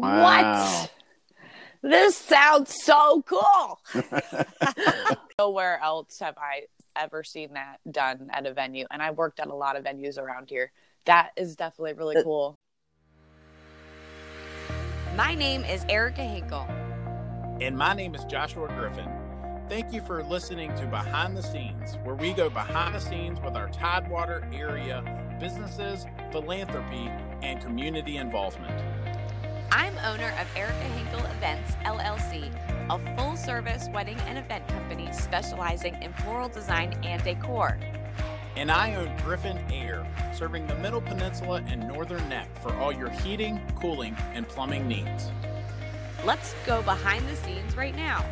What? This sounds so cool. Nowhere else have I ever seen that done at a venue. And I worked at a lot of venues around here. That is definitely really uh, cool. My name is Erica Hinkle. And my name is Joshua Griffin. Thank you for listening to Behind the Scenes, where we go behind the scenes with our Tidewater area businesses, philanthropy, and community involvement. I'm owner of Erica Hinkle Events LLC, a full service wedding and event company specializing in floral design and decor. And I own Griffin Air, serving the Middle Peninsula and Northern Neck for all your heating, cooling, and plumbing needs. Let's go behind the scenes right now.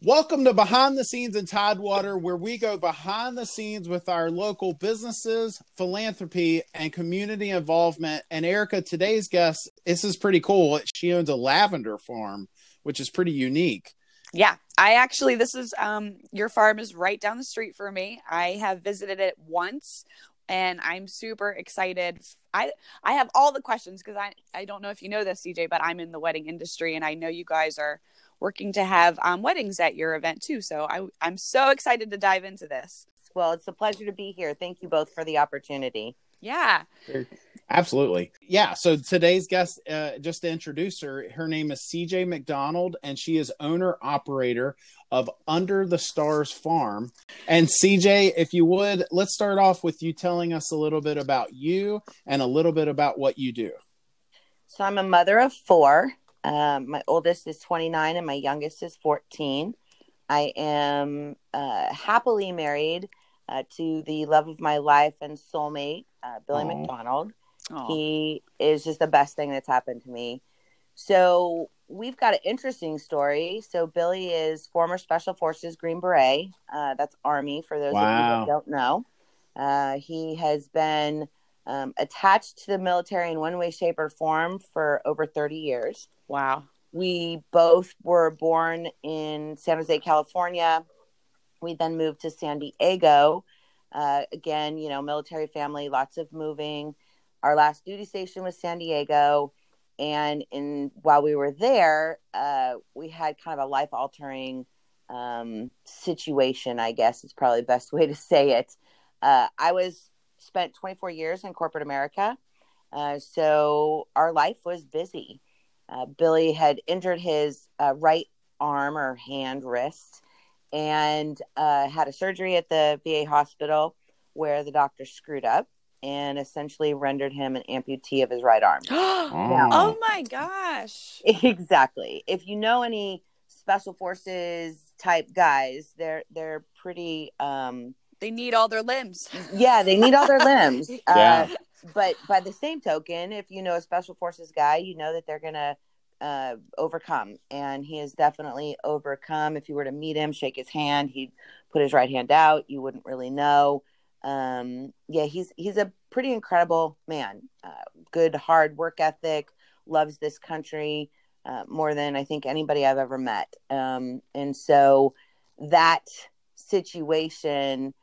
Welcome to Behind the Scenes in Tidewater, where we go behind the scenes with our local businesses, philanthropy, and community involvement. And Erica, today's guest, this is pretty cool. She owns a lavender farm, which is pretty unique. Yeah, I actually, this is, um, your farm is right down the street for me. I have visited it once and I'm super excited. I I have all the questions because I I don't know if you know this, CJ, but I'm in the wedding industry, and I know you guys are working to have um, weddings at your event too. So I, I'm so excited to dive into this. Well, it's a pleasure to be here. Thank you both for the opportunity. Yeah. Absolutely. Yeah. So today's guest, uh, just to introduce her, her name is CJ McDonald, and she is owner operator of Under the Stars Farm. And CJ, if you would, let's start off with you telling us a little bit about you and a little bit about what you do. So I'm a mother of four. Um, my oldest is 29 and my youngest is 14. I am uh, happily married uh, to the love of my life and soulmate, uh, Billy Aww. McDonald. Aww. He is just the best thing that's happened to me. So we've got an interesting story. So Billy is former Special Forces Green Beret. Uh, that's Army for those wow. of you that don't know. Uh, he has been um, attached to the military in one way, shape, or form for over 30 years. Wow. We both were born in San Jose, California. We then moved to San Diego. Uh, again, you know, military family, lots of moving. Our last duty station was San Diego. And in while we were there, uh, we had kind of a life altering um, situation, I guess is probably the best way to say it. Uh, I was spent 24 years in corporate America. Uh, so our life was busy. Uh, Billy had injured his uh, right arm or hand, wrist, and uh, had a surgery at the VA hospital where the doctor screwed up and essentially rendered him an amputee of his right arm. now, oh my gosh. Exactly. If you know any special forces type guys, they're they're pretty um they need all their limbs. Yeah, they need all their limbs. yeah. But by the same token, if you know a special forces guy, you know that they're gonna uh, overcome, and he has definitely overcome. If you were to meet him, shake his hand, he'd put his right hand out. You wouldn't really know. Um, yeah, he's he's a pretty incredible man. Uh, good hard work ethic, loves this country uh, more than I think anybody I've ever met. Um, and so that situation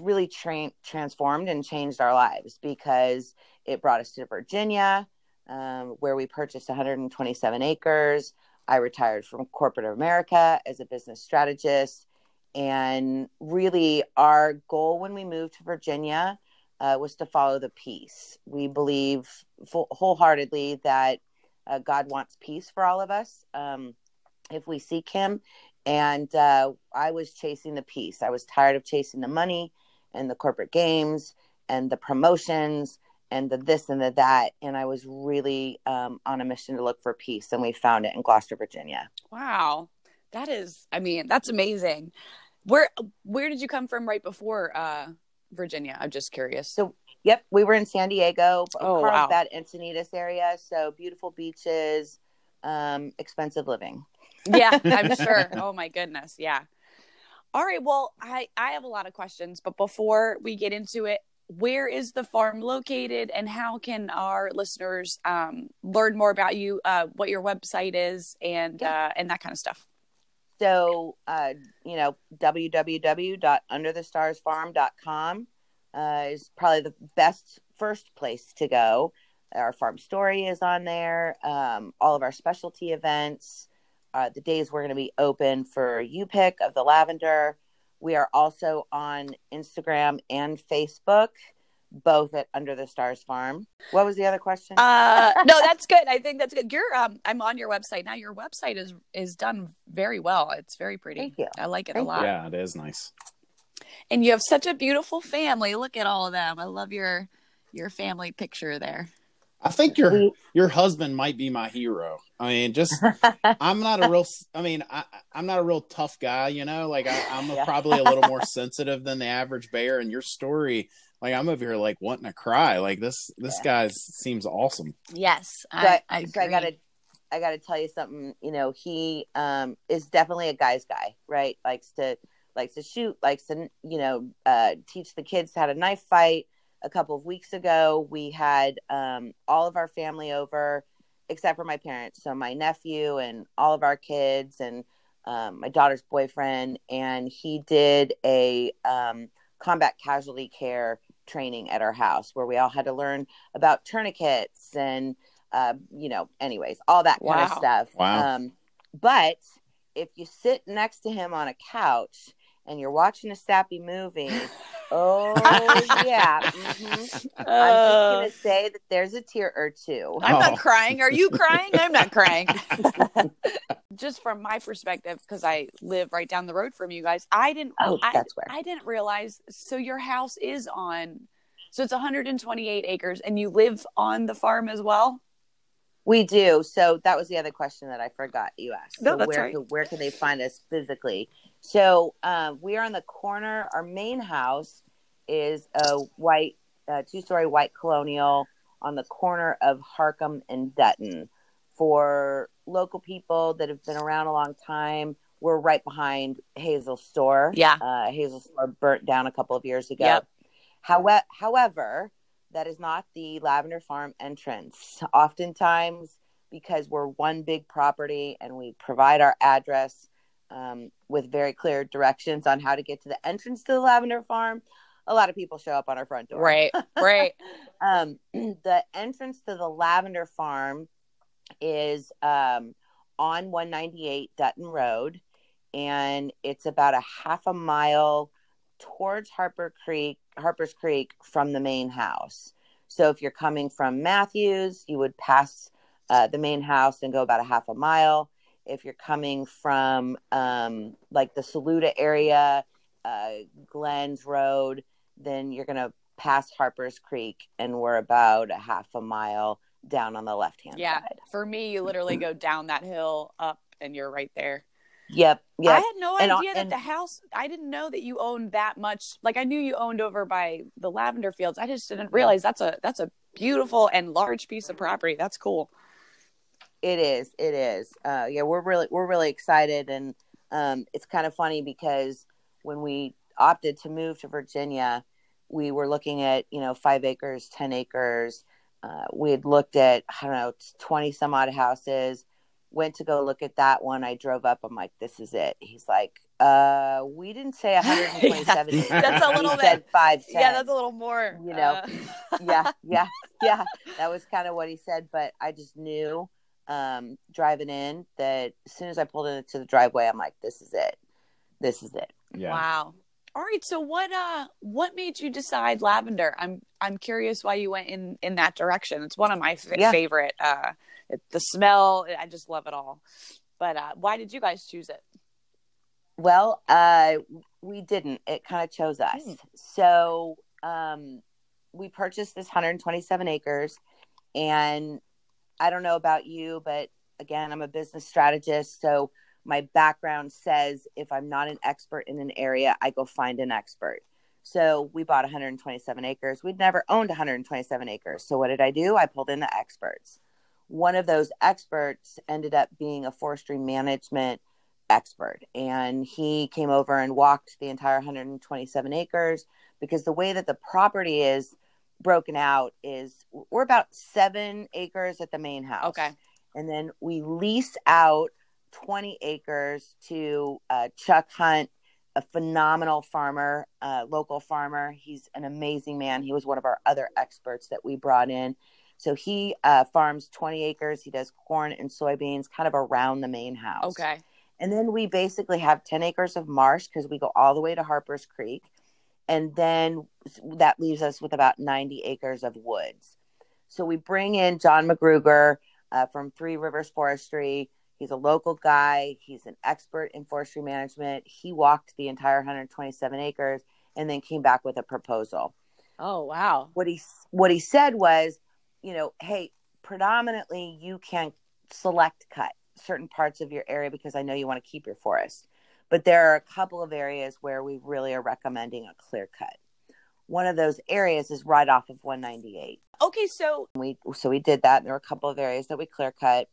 really tra- transformed and changed our lives because it brought us to Virginia, um, where we purchased 127 acres. I retired from corporate America as a business strategist. And really, our goal when we moved to Virginia uh, was to follow the peace. We believe full- wholeheartedly that uh, God wants peace for all of us um, if we seek Him. And uh, I was chasing the peace. I was tired of chasing the money and the corporate games and the promotions and the this and the that. And I was really um, on a mission to look for peace, and we found it in Gloucester, Virginia. Wow, that is, I mean, that's amazing. Where where did you come from right before uh, Virginia? I'm just curious. So, yep, we were in San Diego, oh, Carlsbad, wow. Encinitas area. So beautiful beaches, um, expensive living. yeah, I'm sure. Oh my goodness, yeah. All right. Well, I, I have a lot of questions, but before we get into it, where is the farm located and how can our listeners um, learn more about you, uh, what your website is, and yeah. uh, and that kind of stuff? So, uh, you know, www.underthestarsfarm.com uh, is probably the best first place to go. Our farm story is on there. Um, all of our specialty events, uh, the days we're going to be open for you pick of the lavender. We are also on Instagram and Facebook, both at Under the Stars Farm. What was the other question? Uh, no, that's good. I think that's good. You're um, I'm on your website now. Your website is is done very well. It's very pretty. Thank you. I like it Thank a lot. Yeah, it is nice. And you have such a beautiful family. Look at all of them. I love your your family picture there. I think your your husband might be my hero. I mean, just I'm not a real. I mean, I, I'm not a real tough guy. You know, like I, I'm a- Yeah. probably a little more sensitive than the average bear. And your story, like I'm over here like wanting to cry. Like this this guy seems awesome. Yes, I, I, I, so I gotta I gotta tell you something. You know, he um is definitely a guy's guy, right? Likes to likes to shoot, likes to you know uh, teach the kids how to knife fight. A couple of weeks ago, we had um, all of our family over, except for my parents. So my nephew and all of our kids and um, my daughter's boyfriend, and he did a um, combat casualty care training at our house where we all had to learn about tourniquets and uh, you know, anyways, all that kind Wow. of stuff. Wow. Um, but if you sit next to him on a couch and you're watching a sappy movie, oh yeah, mhm. I'm Uh, just gonna say that there's a tear or two. I'm Oh. not crying. Are you crying? I'm not crying. Just from my perspective, because I live right down the road from you guys, I didn't. Oh, I, that's where. I didn't realize. So your house is on. So it's 128 acres, and you live on the farm as well. We do. So that was the other question that I forgot you asked. No, so that's where right. can, where can they find us physically? So um, we are on the corner. Our main house is a white, uh, two story white colonial on the corner of Harcum and Dutton. For local people that have been around a long time, we're right behind Hazel Store. Yeah. Uh, Hazel Store burnt down a couple of years ago. Yep. However, however, that is not the Lavender Farm entrance. Oftentimes, because we're one big property and we provide our address um, with very clear directions on how to get to the entrance to the Lavender Farm, a lot of people show up on our front door. Right. Right. Um, the entrance to the Lavender Farm is um, on 198 Dutton Road, and it's about a half a mile towards Harper Creek, Harper's Creek from the main house. So if you're coming from Mathews, you would pass uh, the main house and go about a half a mile. If you're coming from um, like the Saluda area, uh, Glenns Road, then you're going to pass Harper's Creek, and we're about a half a mile down on the left hand Yeah. side. For me, you literally go down that hill up, and you're right there. Yep. Yeah. I had no And, idea that the house. I didn't know that you owned that much. Like I knew you owned over by the lavender fields. I just didn't realize that's a that's a beautiful and large piece of property. That's cool. It is. It is. Uh, yeah, we're really we're really excited, and um, it's kind of funny because when we opted to move to Virginia, we were looking at you know five acres, ten acres. Uh, we had looked at I don't know twenty some odd houses. Went to go look at that one. I drove up. I'm like, this is it. He's like, uh, we didn't say 127. acres. That's a We little bit- said five. Yeah, that's a little more. You know, uh, yeah, yeah, yeah. That was kind of what he said, but I just knew um, driving in that as soon as I pulled into the driveway, I'm like, this is it. This is it. Yeah. Wow. All right. So what uh what made you decide lavender? I'm I'm curious why you went in in that direction. It's one of my fa- Yeah. favorite. Uh, it, the smell. I just love it all. But uh, why did you guys choose it? Well, uh, we didn't. It kind of chose us. Hmm. So um, we purchased this 127 acres, and I don't know about you, but again, I'm a business strategist, so my background says if I'm not an expert in an area, I go find an expert. So we bought 127 acres. We'd never owned 127 acres. So what did I do? I pulled in the experts. One of those experts ended up being a forestry management expert and he came over and walked the entire 127 acres because the way that the property is broken out is we're about seven acres at the main house Okay. and then we lease out 20 acres to uh, chuck hunt a phenomenal farmer, uh, local farmer. He's an amazing man. He was one of our other experts that we brought in. So he uh, farms 20 acres. He does corn and soybeans kind of around the main house. Okay. And then we basically have 10 acres of marsh because we go all the way to Harper's Creek. And then that leaves us with about 90 acres of woods. So we bring in John McGruger uh, from Three Rivers Forestry. He's a local guy. He's an expert in forestry management. He walked the entire 127 acres and then came back with a proposal. Oh wow! What he what he said was, you know, hey, predominantly you can select cut certain parts of your area because I know you want to keep your forest, but there are a couple of areas where we really are recommending a clear cut. One of those areas is right off of 198. Okay, so we so we did that. and There were a couple of areas that we clear cut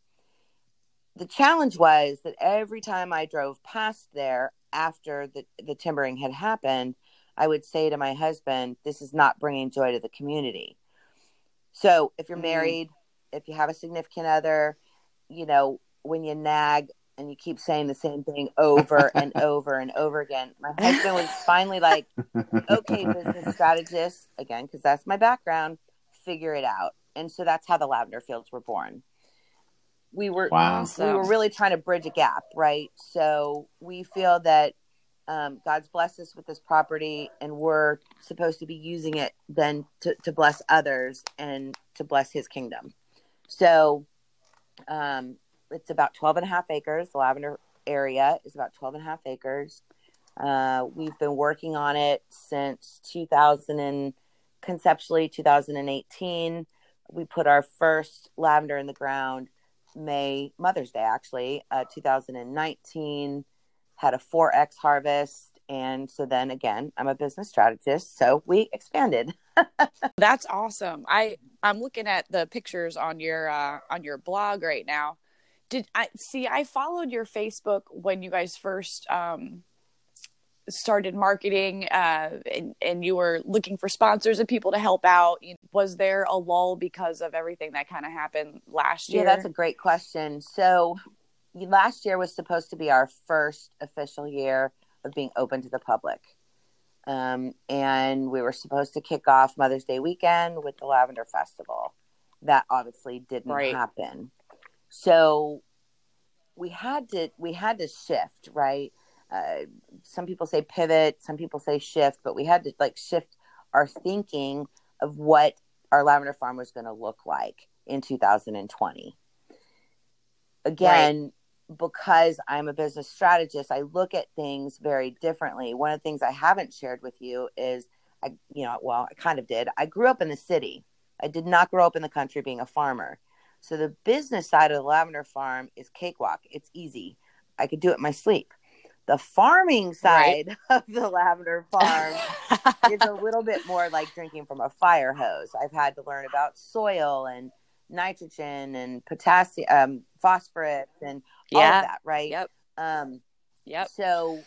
the challenge was that every time I drove past there after the, the timbering had happened, I would say to my husband, This is not bringing joy to the community. So if you're mm. married, if you have a significant other, you know, when you nag and you keep saying the same thing over and over and over again, my husband was finally like, Okay, business strategist, again, because that's my background, figure it out. And so that's how the lavender fields were born we were wow. we were really trying to bridge a gap, right? So we feel that um, God's blessed us with this property, and we're supposed to be using it then to, to bless others and to bless His kingdom. So um, it's about 12 and a half acres. The lavender area is about 12 and a half acres. Uh, we've been working on it since 2000 and conceptually 2018. We put our first lavender in the ground May Mother's Day, actually, uh, 2019, had a 4X harvest. And so then again, I'm a business strategist. So we expanded. That's awesome. I, I'm looking at the pictures on your, uh, on your blog right now. Did I see, I followed your Facebook when you guys first, um, started marketing uh, and, and you were looking for sponsors and people to help out was there a lull because of everything that kind of happened last year yeah that's a great question so last year was supposed to be our first official year of being open to the public um, and we were supposed to kick off mother's day weekend with the lavender festival that obviously didn't right. happen so we had to we had to shift right uh, some people say pivot, some people say shift, but we had to like shift our thinking of what our lavender farm was going to look like in 2020. Again, right. Because I'm a business strategist, I look at things very differently. One of the things I haven't shared with you is I, you know, well, I kind of did. I grew up in the city. I did not grow up in the country being a farmer. So the business side of the lavender farm is cakewalk. It's easy. I could do it in my sleep. The farming side right. of the lavender farm is a little bit more like drinking from a fire hose. I've had to learn about soil and nitrogen and potassium, um, phosphorus, and all of that, right? Yep. Um, yep. So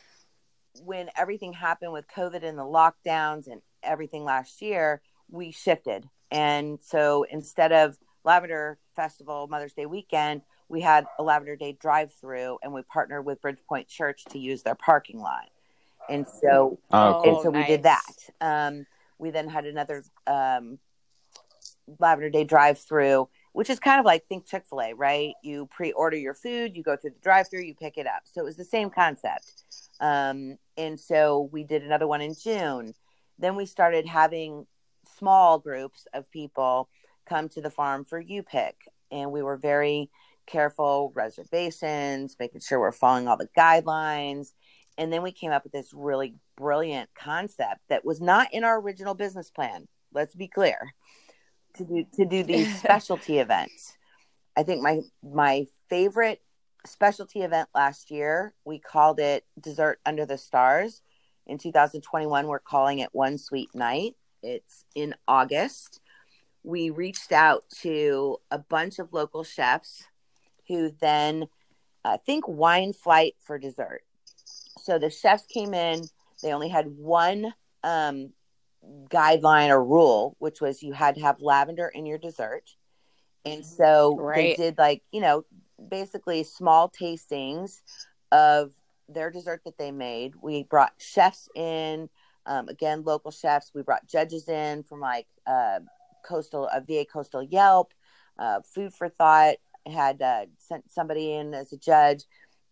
when everything happened with COVID and the lockdowns and everything last year, we shifted. And so instead of Lavender Festival Mother's Day weekend, we had a Lavender Day drive through and we partnered with Bridgepoint Church to use their parking lot. And so, oh, cool. and so nice. we did that. Um, we then had another um, Lavender Day drive through, which is kind of like think Chick fil A, right? You pre order your food, you go through the drive through, you pick it up. So it was the same concept. Um, and so we did another one in June. Then we started having small groups of people come to the farm for you pick. And we were very careful reservations, making sure we're following all the guidelines. And then we came up with this really brilliant concept that was not in our original business plan. Let's be clear. To do to do these specialty events. I think my my favorite specialty event last year, we called it Dessert Under the Stars. In 2021, we're calling it One Sweet Night. It's in August. We reached out to a bunch of local chefs who then uh, think wine flight for dessert. So the chefs came in, they only had one um, guideline or rule, which was you had to have lavender in your dessert. And so right. they did like, you know, basically small tastings of their dessert that they made. We brought chefs in, um, again, local chefs. We brought judges in from like uh, coastal, uh, VA Coastal Yelp, uh, Food for Thought had uh, sent somebody in as a judge,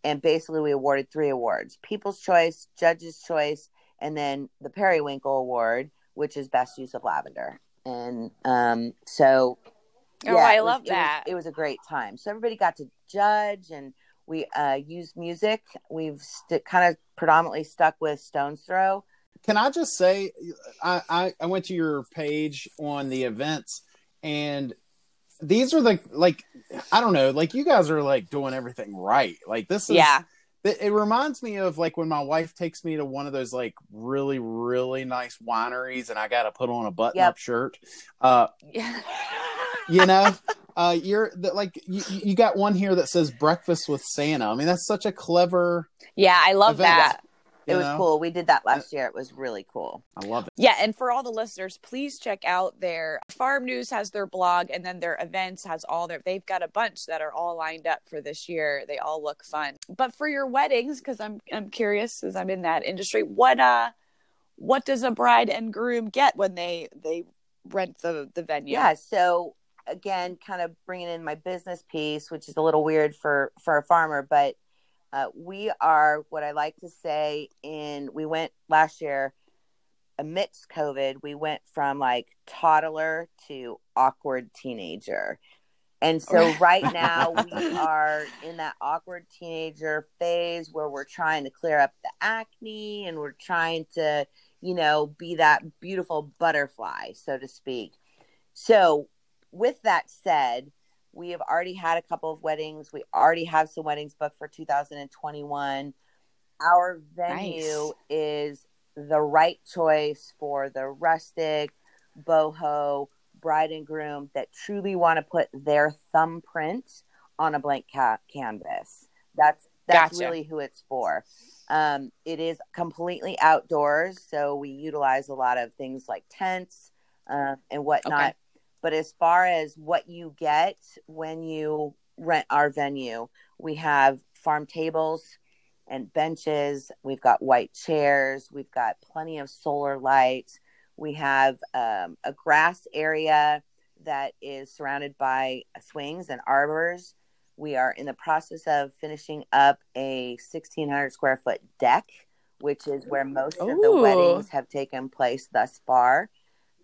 and basically we awarded three awards: People's Choice, Judge's Choice, and then the Periwinkle Award, which is Best Use of Lavender. And um, so, oh, I was- love it was- that. It was, a great time. So everybody got to judge, and we uh, used music. We've st- kind of predominantly stuck with Stone's Throw. Can I just say, I, I I went to your page on the events, and these are the like I don't know, like you guys are like doing everything right. Like this is yeah. It, it reminds me of like when my wife takes me to one of those like really really nice wineries and i gotta put on a button up Yep. shirt uh Yeah. you know uh you're like you, you got one here that says breakfast with santa i mean that's such a clever yeah, I love Event. that. You It was know? cool. We did that last year. It was really cool. i love it Yeah, and for all the listeners, please check out their Farm News has their blog, and then their events has all their. They've got a bunch that are all lined up for this year. They all look fun. But for your weddings, because I'm I'm curious, as I'm in that industry, what uh, what does a bride and groom get when they they rent the the venue? Yeah. So again, kind of bringing in my business piece, which is a little weird for for a farmer, but uh, we are what I like to say. In we went last year amidst COVID, we went from like toddler to awkward teenager. And so right now we are in that awkward teenager phase where we're trying to clear up the acne and we're trying to, you know, be that beautiful butterfly, so to speak. So, with that said, we have already had a couple of weddings. We already have some weddings booked for 2021. Our venue Nice. is the right choice for the rustic, boho, bride and groom that truly want to put their thumbprint on a blank ca- canvas. That's that's Gotcha. really who it's for. Um, it is completely outdoors, so we utilize a lot of things like tents uh, and whatnot. Okay. But as far as what you get when you rent our venue, we have farm tables and benches. We've got white chairs. We've got plenty of solar lights. We have um, a grass area that is surrounded by swings and arbors. We are in the process of finishing up a 1,600 square foot deck, which is where most of the weddings have taken place thus far.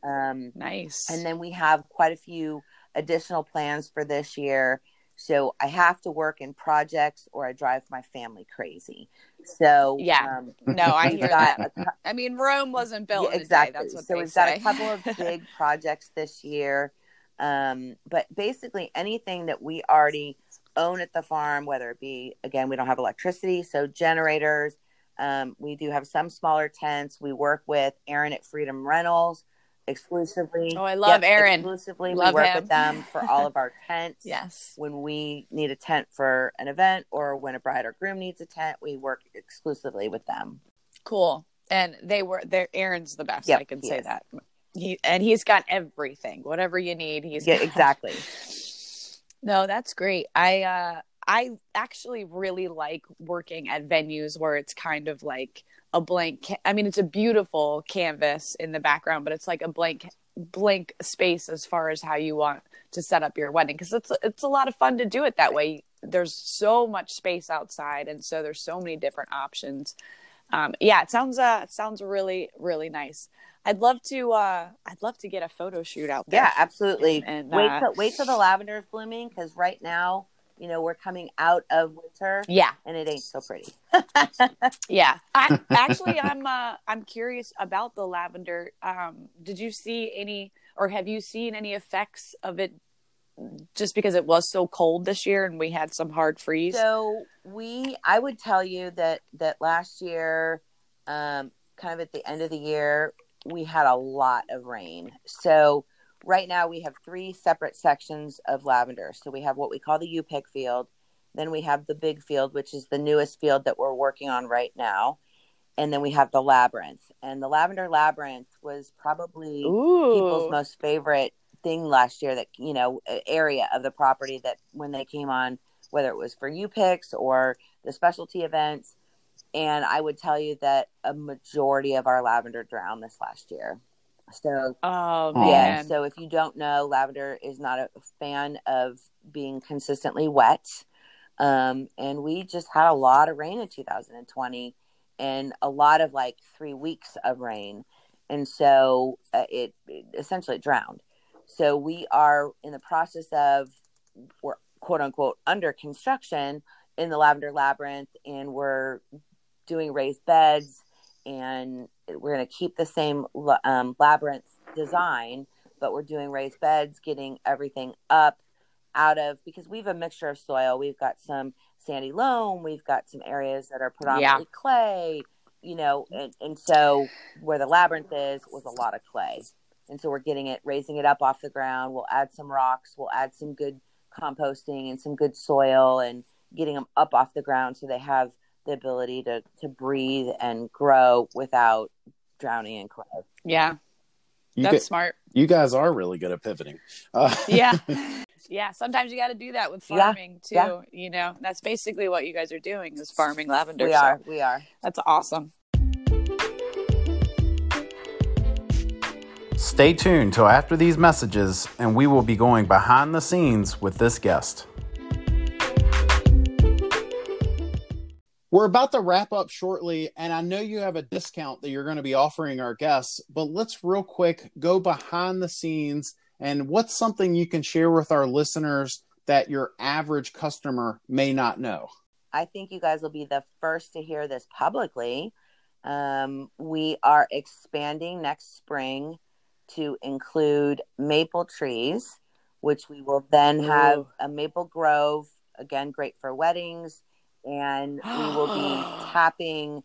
Um, nice. and then we have quite a few additional plans for this year. So I have to work in projects or I drive my family crazy. So Yeah. um, no, I hear got that. I mean, Rome wasn't built yeah, in a day. exactly. That's what so we've say. got a couple of big projects this year. Um, but basically anything that we already own at the farm, whether it be again, we don't have electricity, so generators. Um, we do have some smaller tents. We work with Aaron at Freedom Rentals exclusively. Oh, I love Aaron. Exclusively, Love we work him. with them for all of our tents. yes. When we need a tent for an event, or when a bride or groom needs a tent, we work exclusively with them. Cool. And they were there. Aaron's the best. Yep, I can say is. that. He and he's got everything. Whatever you need, he's Yeah, got. exactly. No, that's great. I uh I actually really like working at venues where it's kind of like a blank ca- I mean it's a beautiful canvas in the background, but it's like a blank blank space as far as how you want to set up your wedding because it's it's a lot of fun to do it that way. There's so much space outside and so there's so many different options. Um yeah, it sounds uh it sounds really really nice. I'd love to uh I'd love to get a photo shoot out there. Yeah, absolutely. And, wait uh, till wait till the lavender is blooming because right now, you know, we're coming out of winter Yeah. and it ain't so pretty. Yeah. I actually I'm uh I'm curious about the lavender. Um did you see any or have you seen any effects of it just because it was so cold this year and we had some hard freeze? So we, I would tell you that that last year, um, kind of at the end of the year, we had a lot of rain. So right now we have three separate sections of lavender. So we have what we call the U pick field, then we have the big field, which is the newest field that we're working on right now, and then we have the labyrinth. And the lavender labyrinth was probably people's most favorite thing last year that you know area of the property that when they came on whether it was for you picks or the specialty events and I would tell you that a majority of our lavender drowned this last year. So, oh yeah. man, So, if you don't know, lavender is not a fan of being consistently wet. Um, and we just had a lot of rain in 2020 and a lot of like three weeks of rain. And so uh, it, it essentially drowned. So, we are in the process of, we're quote unquote under construction in the lavender labyrinth, and we're doing raised beds and we're going to keep the same um, labyrinth design but we're doing raised beds getting everything up out of because we have a mixture of soil. We've got some sandy loam we've got some areas that are predominantly yeah. clay you know and, and so where the labyrinth is was a lot of clay. And so we're getting it raising it up off the ground. We'll add some rocks we'll add some good composting and some good soil and getting them up off the ground so they have the ability to to breathe and grow without drowning in clay. Yeah. You That's smart. You guys are really good at pivoting. Uh, yeah. Yeah, sometimes you got to do that with farming yeah, too. Yeah. You know, that's basically what you guys are doing is farming lavender. We so are. We are. That's awesome. Stay tuned till after these messages, and we will be going behind the scenes with this guest. We're about to wrap up shortly, and I know you have a discount that you're going to be offering our guests, but let's real quick go behind the scenes and what's something you can share with our listeners that your average customer may not know? I think you guys will be the first to hear this publicly. Um, we are expanding next spring to include maple trees, which we will then have Ooh. a maple grove, again, great for weddings and we will be tapping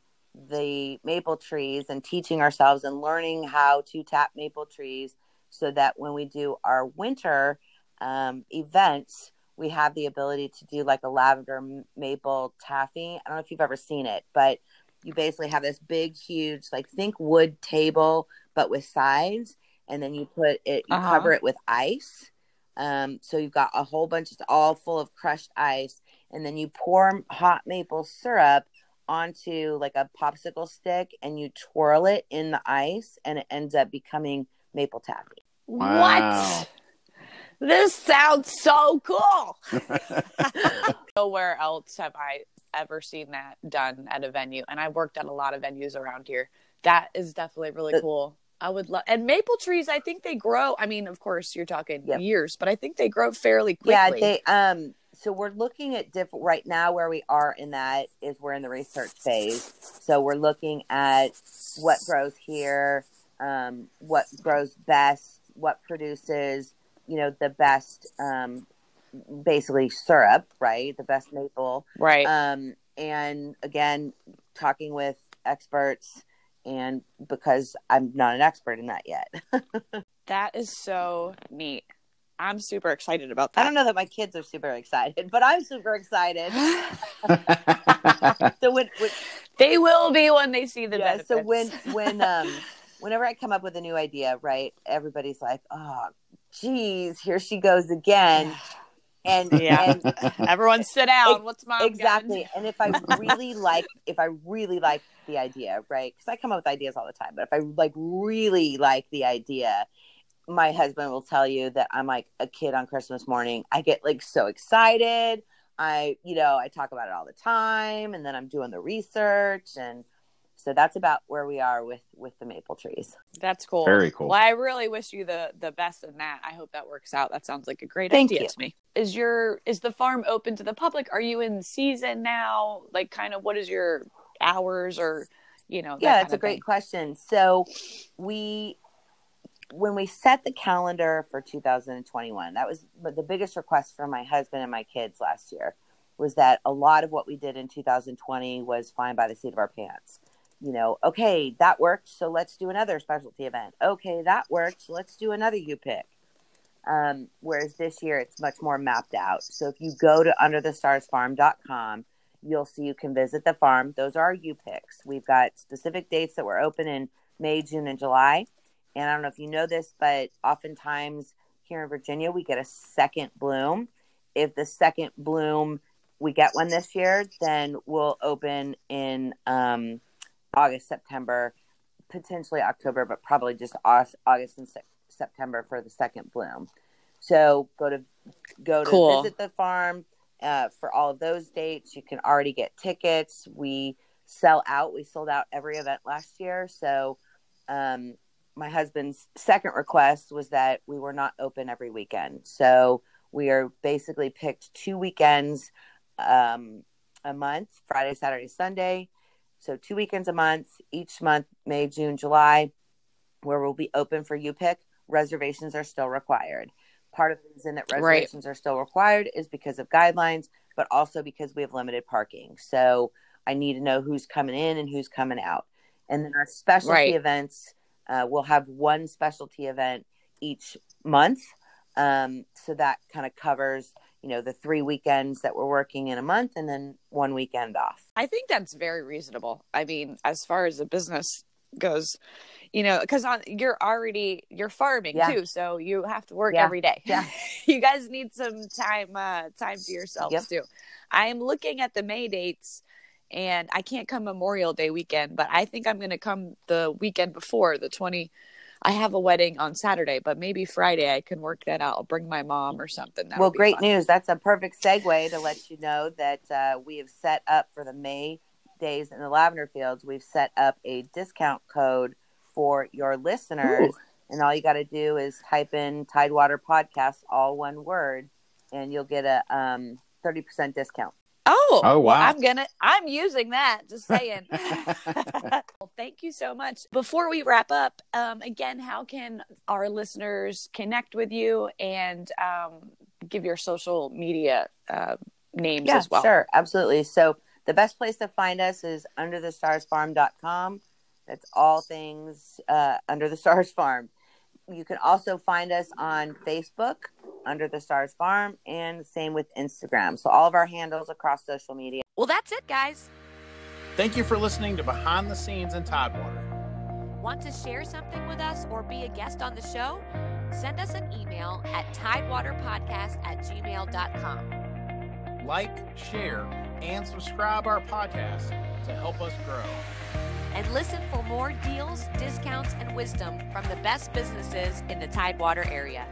the maple trees and teaching ourselves and learning how to tap maple trees so that when we do our winter um, events, we have the ability to do like a lavender maple taffy. I don't know if you've ever seen it, but you basically have this big, huge, like think wood table, but with sides, and then you put it, you uh-huh. cover it with ice. Um, so you've got a whole bunch, it's all full of crushed ice, and then you pour hot maple syrup onto like a popsicle stick and you twirl it in the ice and it ends up becoming maple taffy. Wow. What? This sounds so cool. Nowhere else have I ever seen that done at a venue and I've worked at a lot of venues around here. That is definitely really cool. I would love and maple trees. I think they grow. I mean, of course, you're talking yep. years, but I think they grow fairly quickly. Yeah, they um so we're looking at different right now where we are in that is we're in the research phase. So we're looking at what grows here um, what grows best what produces you know the best um, basically syrup right? The best maple. Right. Um, and again talking with experts and because i'm not an expert in that yet. That is so neat I'm super excited about that. I don't know that my kids are super excited, but I'm super excited. so when, when, they will be when they see the yeah, benefits. So when when um whenever I come up with a new idea, right, everybody's like, "Oh, geez, here she goes again." And yeah, and, everyone sit down. What's my exactly? And if I really like, if I really like the idea, right? Because I come up with ideas all the time, but if I like really like the idea, my husband will tell you that I'm like a kid on Christmas morning. I get like so excited. I, you know, I talk about it all the time and then I'm doing the research and so that's about where we are with with the maple trees. That's cool. Very cool. Well, I really wish you the the best in that. I hope that works out. That sounds like a great Thank idea you. to me. Is your is the farm open to the public? Are you in season now? Like kind of what is your hours or you know? Yeah, it's a great thing? question. So we when we set the calendar for 2021, that was the biggest request from my husband and my kids last year was that a lot of what we did in 2020 was fine by the seat of our pants. You know, okay, that worked, so let's do another specialty event. Okay, that worked, so let's do another U pick. Um, whereas this year it's much more mapped out. So if you go to underthestarsfarm.com, you'll see you can visit the farm. Those are U picks. We've got specific dates that we're open in May, June, and July. And I don't know if you know this, but oftentimes here in Virginia, we get a second bloom. If the second bloom we get one this year, then we'll open in um, August, September, potentially October, but probably just August and se- September for the second bloom. So go to go to cool. visit the farm uh, for all of those dates. You can already get tickets. We sell out. We sold out every event last year. So um, my husband's second request was that we were not open every weekend. So we are basically picked two weekends um, a month Friday, Saturday, Sunday. So two weekends a month, each month, May, June, July, where we'll be open for you pick. Reservations are still required. Part of the reason that reservations right. are still required is because of guidelines, but also because we have limited parking. So I need to know who's coming in and who's coming out. And then our specialty right. events, uh, we'll have one specialty event each month. Um, so that kind of covers, you know, the three weekends that we're working in a month and then one weekend off. I think that's very reasonable. I mean, as far as the business goes, you know, because on you're already you're farming yeah. too, so you have to work yeah. every day. Yeah, you guys need some time uh, time to yourselves yep. too. I am looking at the May dates, and I can't come Memorial Day weekend, but I think I'm going to come the weekend before the twenty. I have a wedding on Saturday, but maybe Friday I can work that out. I'll bring my mom or something. That well, great fun. news. That's a perfect segue to let you know that uh, we have set up for the May days in the lavender fields. We've set up a discount code for your listeners. Ooh. And all you got to do is type in Tidewater Podcast, all one word, and you'll get a um, 30% discount. Oh, oh wow. Well, I'm going to, I'm using that, just saying. well, thank you so much. Before we wrap up, um, again, how can our listeners connect with you and um, give your social media uh, names yeah, as well? Sure, absolutely. So the best place to find us is underthestarsfarm.com. That's all things uh, Under the Stars Farm. You can also find us on Facebook under the Stars Farm and same with Instagram. So all of our handles across social media. Well, that's it, guys. Thank you for listening to Behind the Scenes in Tidewater. Want to share something with us or be a guest on the show? Send us an email at tidewaterpodcast at gmail.com. Like, share, and subscribe our podcast to help us grow and listen for more deals, discounts, and wisdom from the best businesses in the Tidewater area.